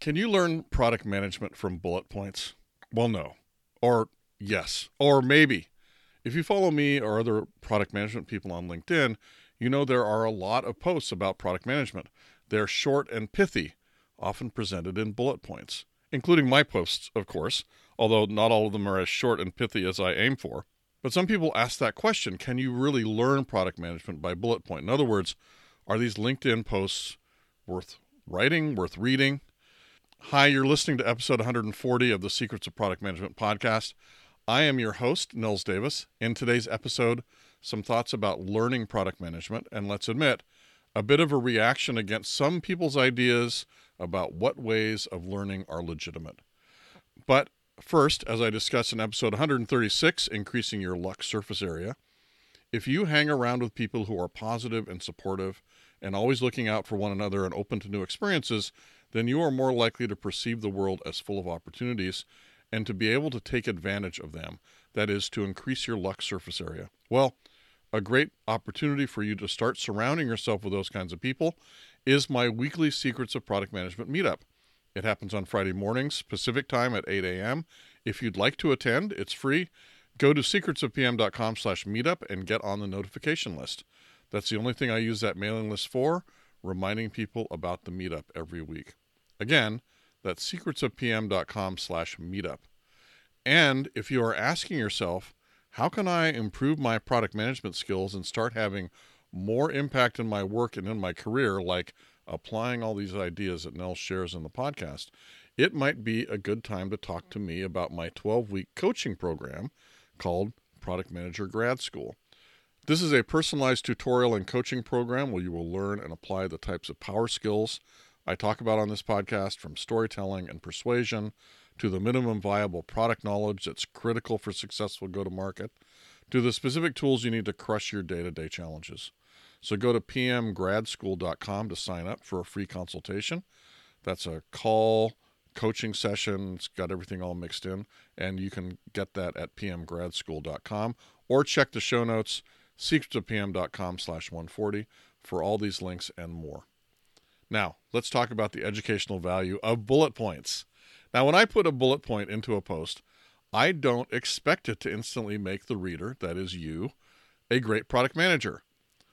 Can you learn product management from bullet points? Well, no. Or yes. Or maybe. If you follow me or other product management people on LinkedIn, you know there are a lot of posts about product management. They're short and pithy, often presented in bullet points, including my posts, of course, although not all of them are as short and pithy as I aim for. But some people ask that question can you really learn product management by bullet point? In other words, are these LinkedIn posts worth writing, worth reading? Hi, you're listening to episode 140 of the Secrets of Product Management podcast. I am your host, Nils Davis. In today's episode, some thoughts about learning product management, and let's admit, a bit of a reaction against some people's ideas about what ways of learning are legitimate. But first, as I discussed in episode 136, Increasing Your Luck Surface Area, if you hang around with people who are positive and supportive and always looking out for one another and open to new experiences, then you are more likely to perceive the world as full of opportunities and to be able to take advantage of them. That is, to increase your luck surface area. Well, a great opportunity for you to start surrounding yourself with those kinds of people is my weekly Secrets of Product Management meetup. It happens on Friday mornings, Pacific time at 8 a.m. If you'd like to attend, it's free. Go to secretsofpm.com slash meetup and get on the notification list. That's the only thing I use that mailing list for, reminding people about the meetup every week. Again, that's secretsofpm.com slash meetup. And if you are asking yourself, how can I improve my product management skills and start having more impact in my work and in my career, like applying all these ideas that Nils shares in the podcast, it might be a good time to talk to me about my 12 week coaching program called Product Manager Grad School. This is a personalized tutorial and coaching program where you will learn and apply the types of power skills I talk about on this podcast from storytelling and persuasion to the minimum viable product knowledge that's critical for successful go to market to the specific tools you need to crush your day to day challenges. So go to pmgradschool.com to sign up for a free consultation. That's a call coaching session. It's got everything all mixed in, and you can get that at pmgradschool.com or check the show notes, secretsofpm.com slash 140 for all these links and more. Now, let's talk about the educational value of bullet points. Now, when I put a bullet point into a post, I don't expect it to instantly make the reader, that is you, a great product manager.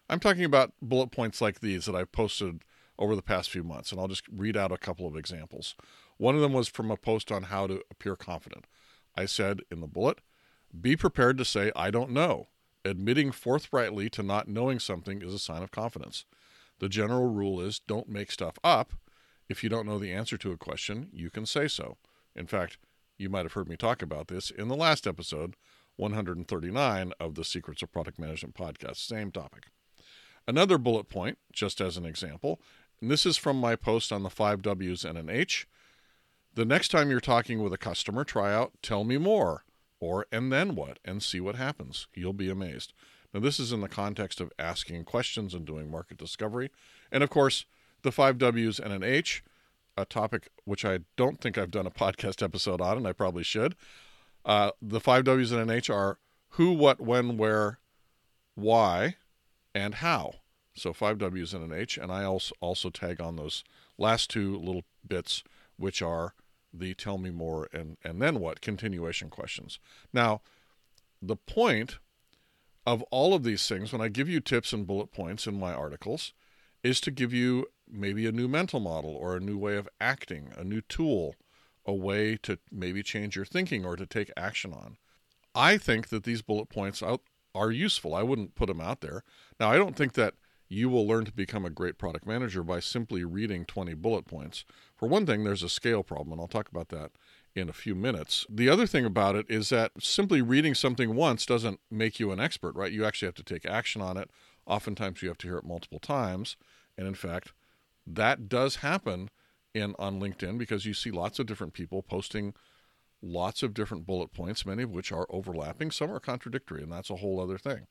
I'm talking about bullet points like these that I've posted over the past few months, and I'll just read out a couple of examples. One of them was from a post on how to appear confident. I said in the bullet, be prepared to say, I don't know. Admitting forthrightly to not knowing something is a sign of confidence. The general rule is don't make stuff up. If you don't know the answer to a question, you can say so. In fact, you might have heard me talk about this in the last episode, 139 of the Secrets of Product Management podcast. Same topic. Another bullet point, just as an example, and this is from my post on the five W's and an H. The next time you're talking with a customer, try out tell me more or and then what and see what happens. You'll be amazed. Now, this is in the context of asking questions and doing market discovery. And of course, the five W's and an H, a topic which I don't think I've done a podcast episode on, and I probably should. Uh, the five W's and an H are who, what, when, where, why, and how. So five W's and an H. And I also, also tag on those last two little bits, which are the tell me more and, and then what continuation questions. Now, the point of all of these things, when I give you tips and bullet points in my articles, is to give you maybe a new mental model or a new way of acting, a new tool, a way to maybe change your thinking or to take action on. I think that these bullet points are useful. I wouldn't put them out there. Now, I don't think that you will learn to become a great product manager by simply reading 20 bullet points. For one thing, there's a scale problem, and I'll talk about that in a few minutes. The other thing about it is that simply reading something once doesn't make you an expert, right? You actually have to take action on it. Oftentimes you have to hear it multiple times. And in fact, that does happen in on LinkedIn because you see lots of different people posting lots of different bullet points, many of which are overlapping, some are contradictory, and that's a whole other thing.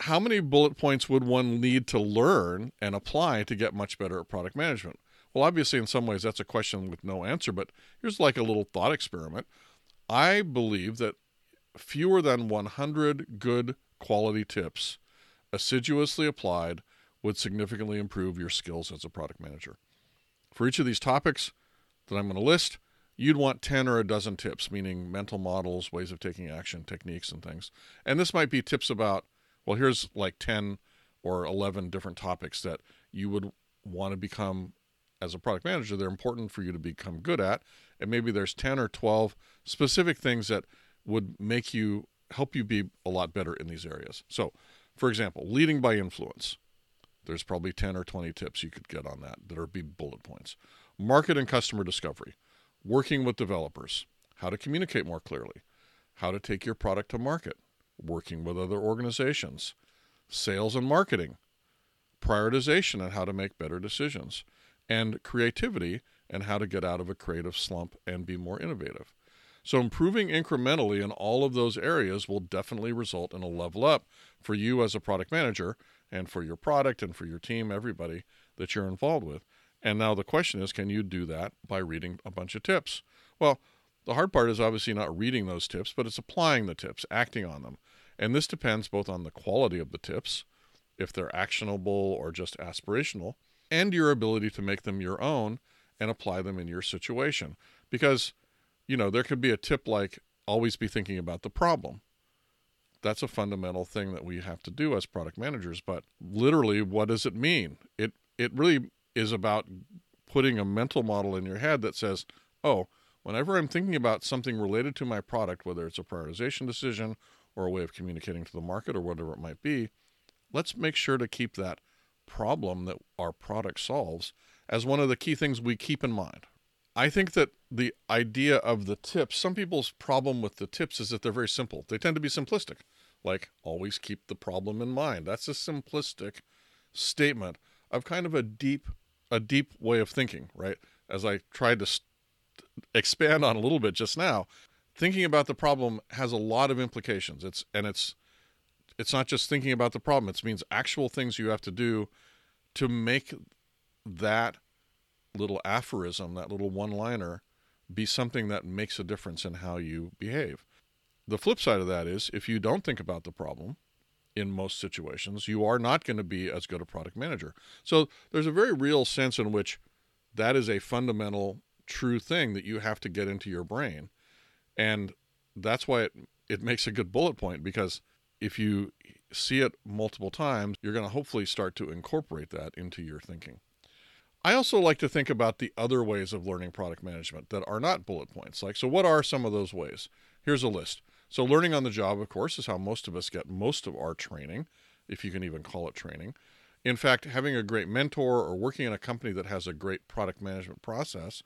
How many bullet points would one need to learn and apply to get much better at product management? Well, obviously, in some ways, that's a question with no answer, but here's like a little thought experiment. I believe that fewer than 100 good quality tips assiduously applied would significantly improve your skills as a product manager. For each of these topics, that I'm going to list, you'd want 10 or a dozen tips, meaning mental models, ways of taking action, techniques, and things. And this might be tips about, well, here's like 10 or 11 different topics that you would want to become as a product manager, they're important for you to become good at. And maybe there's 10 or 12 specific things that would make you help you be a lot better in these areas. So, for example, leading by influence. There's probably 10 or 20 tips you could get on that that are be bullet points. Market and customer discovery, working with developers, how to communicate more clearly, how to take your product to market, working with other organizations, sales and marketing, prioritization and how to make better decisions, and creativity and how to get out of a creative slump and be more innovative. So, improving incrementally in all of those areas will definitely result in a level up for you as a product manager and for your product and for your team, everybody that you're involved with. And now the question is can you do that by reading a bunch of tips? Well, the hard part is obviously not reading those tips, but it's applying the tips, acting on them. And this depends both on the quality of the tips, if they're actionable or just aspirational, and your ability to make them your own and apply them in your situation. Because, you know, there could be a tip like always be thinking about the problem. That's a fundamental thing that we have to do as product managers, but literally what does it mean? It it really is about putting a mental model in your head that says, "Oh, whenever I'm thinking about something related to my product, whether it's a prioritization decision or a way of communicating to the market or whatever it might be, let's make sure to keep that problem that our product solves as one of the key things we keep in mind. I think that the idea of the tips, some people's problem with the tips is that they're very simple. They tend to be simplistic, like always keep the problem in mind. That's a simplistic statement of kind of a deep a deep way of thinking, right? As I tried to st- expand on a little bit just now, thinking about the problem has a lot of implications. It's and it's it's not just thinking about the problem, it means actual things you have to do to make that little aphorism, that little one liner, be something that makes a difference in how you behave. The flip side of that is if you don't think about the problem in most situations, you are not going to be as good a product manager. So there's a very real sense in which that is a fundamental true thing that you have to get into your brain. And that's why it, it makes a good bullet point because if you see it multiple times, you're going to hopefully start to incorporate that into your thinking. I also like to think about the other ways of learning product management that are not bullet points. Like, so what are some of those ways? Here's a list. So, learning on the job, of course, is how most of us get most of our training, if you can even call it training. In fact, having a great mentor or working in a company that has a great product management process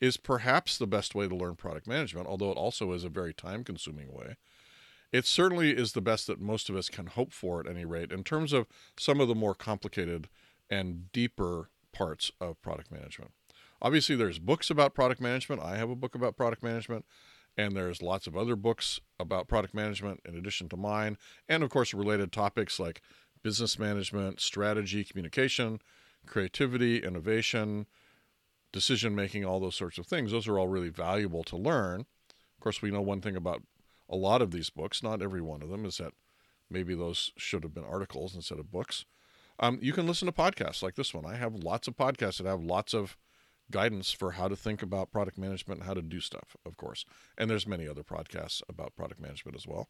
is perhaps the best way to learn product management, although it also is a very time consuming way it certainly is the best that most of us can hope for at any rate in terms of some of the more complicated and deeper parts of product management. Obviously, there's books about product management. I have a book about product management, and there's lots of other books about product management in addition to mine, and of course, related topics like business management, strategy, communication, creativity, innovation, decision making, all those sorts of things. Those are all really valuable to learn. Of course, we know one thing about a lot of these books, not every one of them, is that maybe those should have been articles instead of books. Um, you can listen to podcasts like this one. I have lots of podcasts that have lots of guidance for how to think about product management and how to do stuff, of course. And there's many other podcasts about product management as well.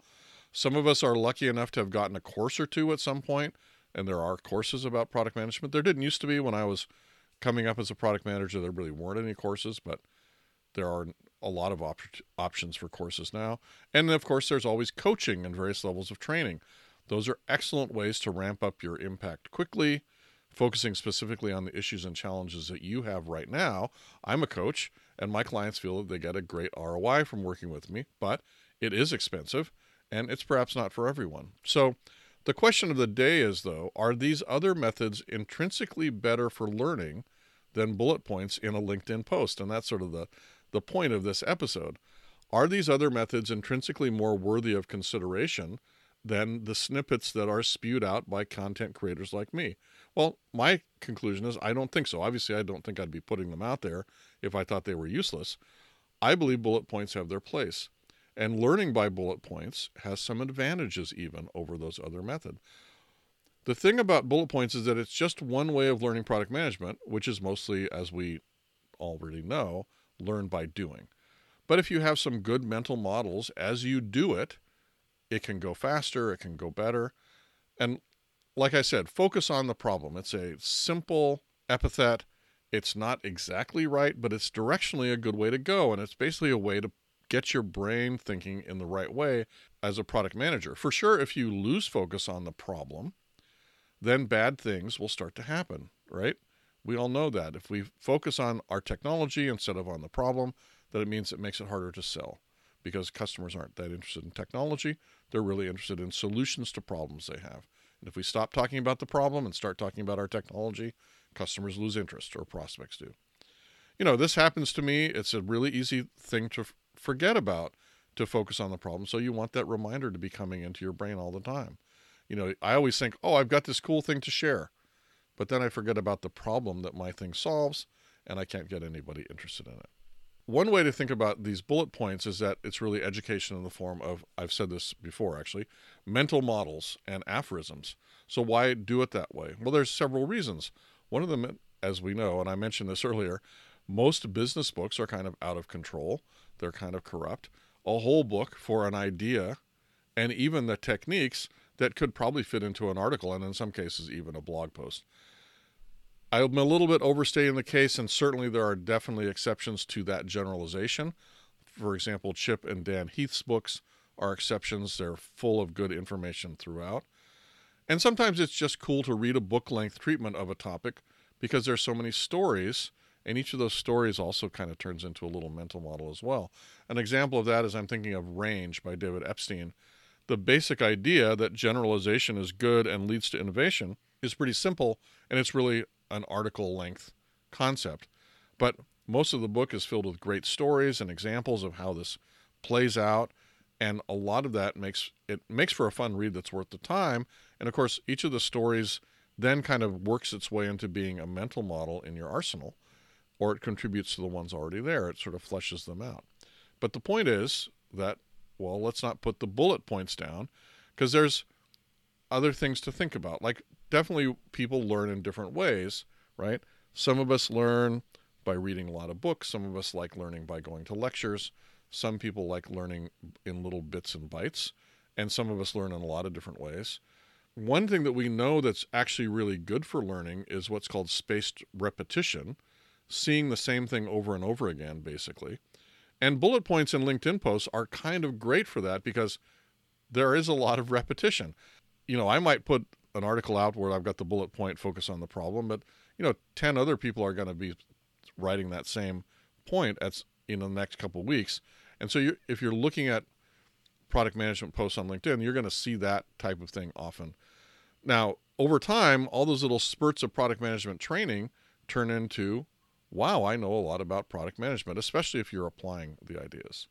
Some of us are lucky enough to have gotten a course or two at some point, and there are courses about product management. There didn't used to be when I was coming up as a product manager. There really weren't any courses, but there are a lot of op- options for courses now. And of course, there's always coaching and various levels of training. Those are excellent ways to ramp up your impact quickly, focusing specifically on the issues and challenges that you have right now. I'm a coach, and my clients feel that they get a great ROI from working with me, but it is expensive and it's perhaps not for everyone. So, the question of the day is though, are these other methods intrinsically better for learning than bullet points in a LinkedIn post? And that's sort of the the point of this episode. Are these other methods intrinsically more worthy of consideration than the snippets that are spewed out by content creators like me? Well, my conclusion is I don't think so. Obviously, I don't think I'd be putting them out there if I thought they were useless. I believe bullet points have their place. And learning by bullet points has some advantages even over those other methods. The thing about bullet points is that it's just one way of learning product management, which is mostly, as we already know, learn by doing. But if you have some good mental models as you do it, it can go faster, it can go better. And like I said, focus on the problem. It's a simple epithet. It's not exactly right, but it's directionally a good way to go. And it's basically a way to get your brain thinking in the right way as a product manager. For sure, if you lose focus on the problem, then bad things will start to happen, right? We all know that. If we focus on our technology instead of on the problem, that it means it makes it harder to sell because customers aren't that interested in technology. They're really interested in solutions to problems they have. And if we stop talking about the problem and start talking about our technology, customers lose interest or prospects do. You know, this happens to me. It's a really easy thing to forget about to focus on the problem. So you want that reminder to be coming into your brain all the time. You know, I always think, oh, I've got this cool thing to share. But then I forget about the problem that my thing solves and I can't get anybody interested in it. One way to think about these bullet points is that it's really education in the form of, I've said this before actually, mental models and aphorisms. So why do it that way? Well, there's several reasons. One of them, as we know, and I mentioned this earlier, most business books are kind of out of control. They're kind of corrupt. A whole book for an idea and even the techniques that could probably fit into an article and in some cases even a blog post. I'm a little bit overstating the case, and certainly there are definitely exceptions to that generalization. For example, Chip and Dan Heath's books are exceptions. They're full of good information throughout. And sometimes it's just cool to read a book length treatment of a topic because there's so many stories, and each of those stories also kind of turns into a little mental model as well. An example of that is I'm thinking of Range by David Epstein. The basic idea that generalization is good and leads to innovation is pretty simple, and it's really an article length concept. But most of the book is filled with great stories and examples of how this plays out and a lot of that makes it makes for a fun read that's worth the time and of course each of the stories then kind of works its way into being a mental model in your arsenal or it contributes to the ones already there it sort of fleshes them out but the point is that well let's not put the bullet points down because there's other things to think about like definitely people learn in different ways, right? Some of us learn by reading a lot of books. Some of us like learning by going to lectures. Some people like learning in little bits and bytes. And some of us learn in a lot of different ways. One thing that we know that's actually really good for learning is what's called spaced repetition, seeing the same thing over and over again, basically. And bullet points in LinkedIn posts are kind of great for that because there is a lot of repetition. You know, I might put an article out where I've got the bullet point focus on the problem, but you know, ten other people are going to be writing that same point at in the next couple weeks, and so you if you're looking at product management posts on LinkedIn, you're going to see that type of thing often. Now, over time, all those little spurts of product management training turn into, wow, I know a lot about product management, especially if you're applying the ideas.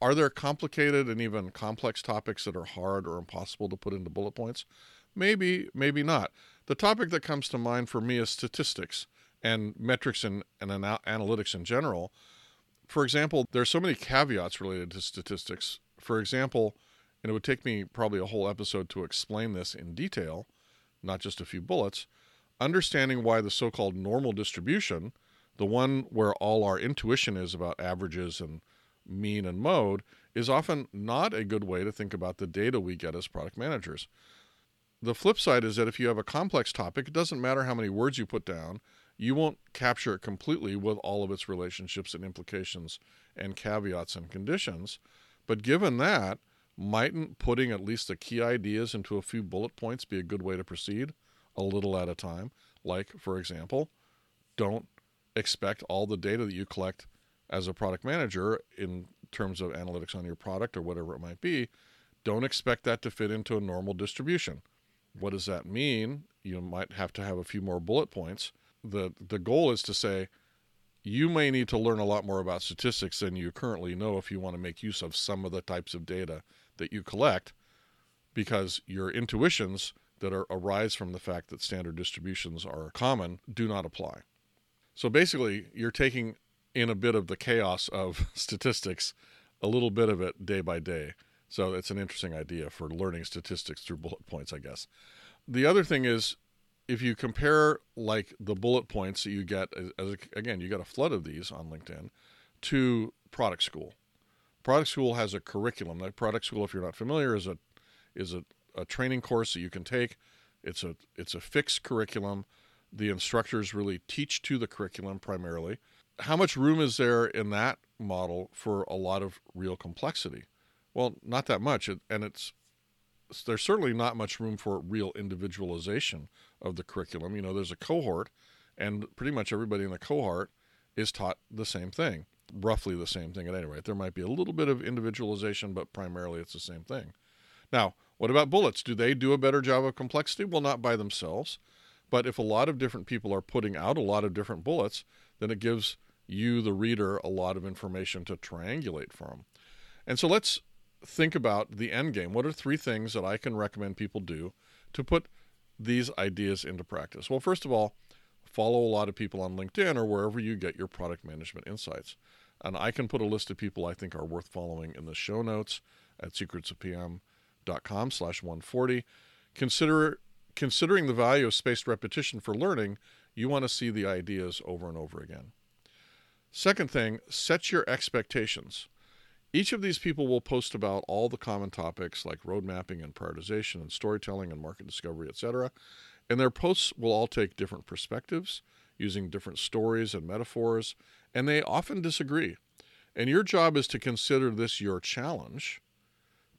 Are there complicated and even complex topics that are hard or impossible to put into bullet points? Maybe, maybe not. The topic that comes to mind for me is statistics and metrics and, and analytics in general. For example, there are so many caveats related to statistics. For example, and it would take me probably a whole episode to explain this in detail, not just a few bullets, understanding why the so called normal distribution, the one where all our intuition is about averages and mean and mode, is often not a good way to think about the data we get as product managers. The flip side is that if you have a complex topic, it doesn't matter how many words you put down, you won't capture it completely with all of its relationships and implications and caveats and conditions. But given that, mightn't putting at least the key ideas into a few bullet points be a good way to proceed a little at a time? Like, for example, don't expect all the data that you collect as a product manager in terms of analytics on your product or whatever it might be. Don't expect that to fit into a normal distribution. What does that mean? You might have to have a few more bullet points. The the goal is to say you may need to learn a lot more about statistics than you currently know if you want to make use of some of the types of data that you collect because your intuitions that are, arise from the fact that standard distributions are common do not apply. So basically, you're taking in a bit of the chaos of statistics, a little bit of it day by day. So it's an interesting idea for learning statistics through bullet points, I guess. The other thing is if you compare like the bullet points that you get as, again, you got a flood of these on LinkedIn to product school. Product school has a curriculum. That product school, if you're not familiar, is a is a, a training course that you can take. It's a it's a fixed curriculum. The instructors really teach to the curriculum primarily. How much room is there in that model for a lot of real complexity? Well, not that much, and it's there's certainly not much room for real individualization of the curriculum. You know, there's a cohort, and pretty much everybody in the cohort is taught the same thing, roughly the same thing at any rate. There might be a little bit of individualization, but primarily it's the same thing. Now, what about bullets? Do they do a better job of complexity? Well, not by themselves. But if a lot of different people are putting out a lot of different bullets, then it gives you, the reader, a lot of information to triangulate from. And so let's think about the end game. What are three things that I can recommend people do to put these ideas into practice? Well, first of all, follow a lot of people on LinkedIn or wherever you get your product management insights. And I can put a list of people I think are worth following in the show notes at secretsofpm.com slash 140. Consider considering the value of spaced repetition for learning, you want to see the ideas over and over again. Second thing, set your expectations. Each of these people will post about all the common topics like road mapping and prioritization and storytelling and market discovery, etc. And their posts will all take different perspectives using different stories and metaphors, and they often disagree. And your job is to consider this your challenge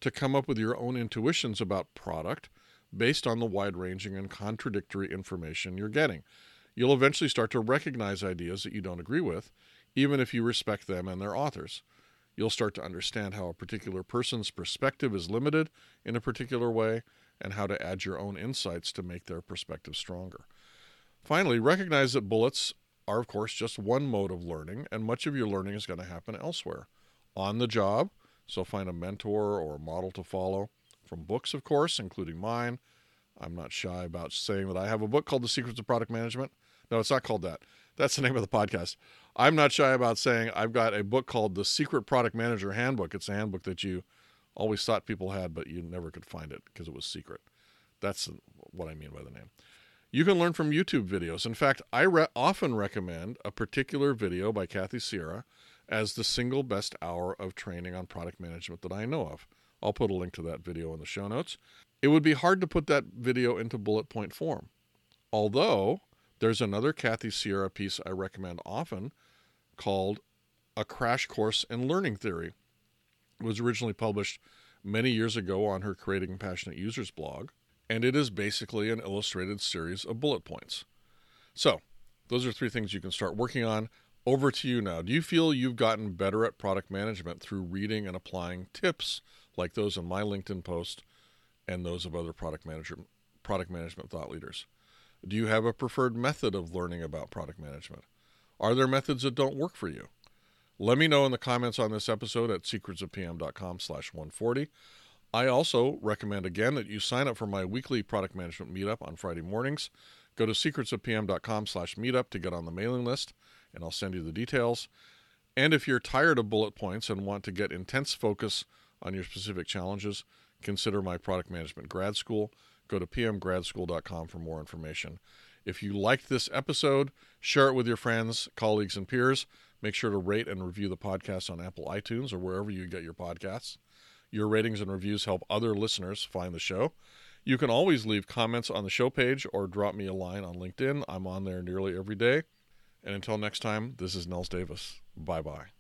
to come up with your own intuitions about product based on the wide ranging and contradictory information you're getting. You'll eventually start to recognize ideas that you don't agree with, even if you respect them and their authors you'll start to understand how a particular person's perspective is limited in a particular way and how to add your own insights to make their perspective stronger. Finally, recognize that bullets are, of course, just one mode of learning, and much of your learning is going to happen elsewhere. On the job, so find a mentor or a model to follow. From books, of course, including mine. I'm not shy about saying that I have a book called The Secrets of Product Management. No, it's not called that. That's the name of the podcast. I'm not shy about saying I've got a book called The Secret Product Manager Handbook. It's a handbook that you always thought people had, but you never could find it because it was secret. That's what I mean by the name. You can learn from YouTube videos. In fact, I re- often recommend a particular video by Kathy Sierra as the single best hour of training on product management that I know of. I'll put a link to that video in the show notes. It would be hard to put that video into bullet point form. Although there's another Kathy Sierra piece I recommend often called A Crash Course in Learning Theory. It was originally published many years ago on her Creating Passionate Users blog, and it is basically an illustrated series of bullet points. So, those are three things you can start working on. Over to you now. Do you feel you've gotten better at product management through reading and applying tips like those in my LinkedIn post and those of other product manager product management thought leaders? Do you have a preferred method of learning about product management? Are there methods that don't work for you? Let me know in the comments on this episode at secretsofpm.com slash 140. I also recommend again that you sign up for my weekly product management meetup on Friday mornings. Go to secretsofpm.com slash meetup to get on the mailing list, and I'll send you the details. And if you're tired of bullet points and want to get intense focus on your specific challenges, consider my product management grad school. Go to pmgradschool.com for more information. If you liked this episode, share it with your friends, colleagues, and peers. Make sure to rate and review the podcast on Apple iTunes or wherever you get your podcasts. Your ratings and reviews help other listeners find the show. You can always leave comments on the show page or drop me a line on LinkedIn. I'm on there nearly every day. And until next time, this is Nils Davis. Bye bye.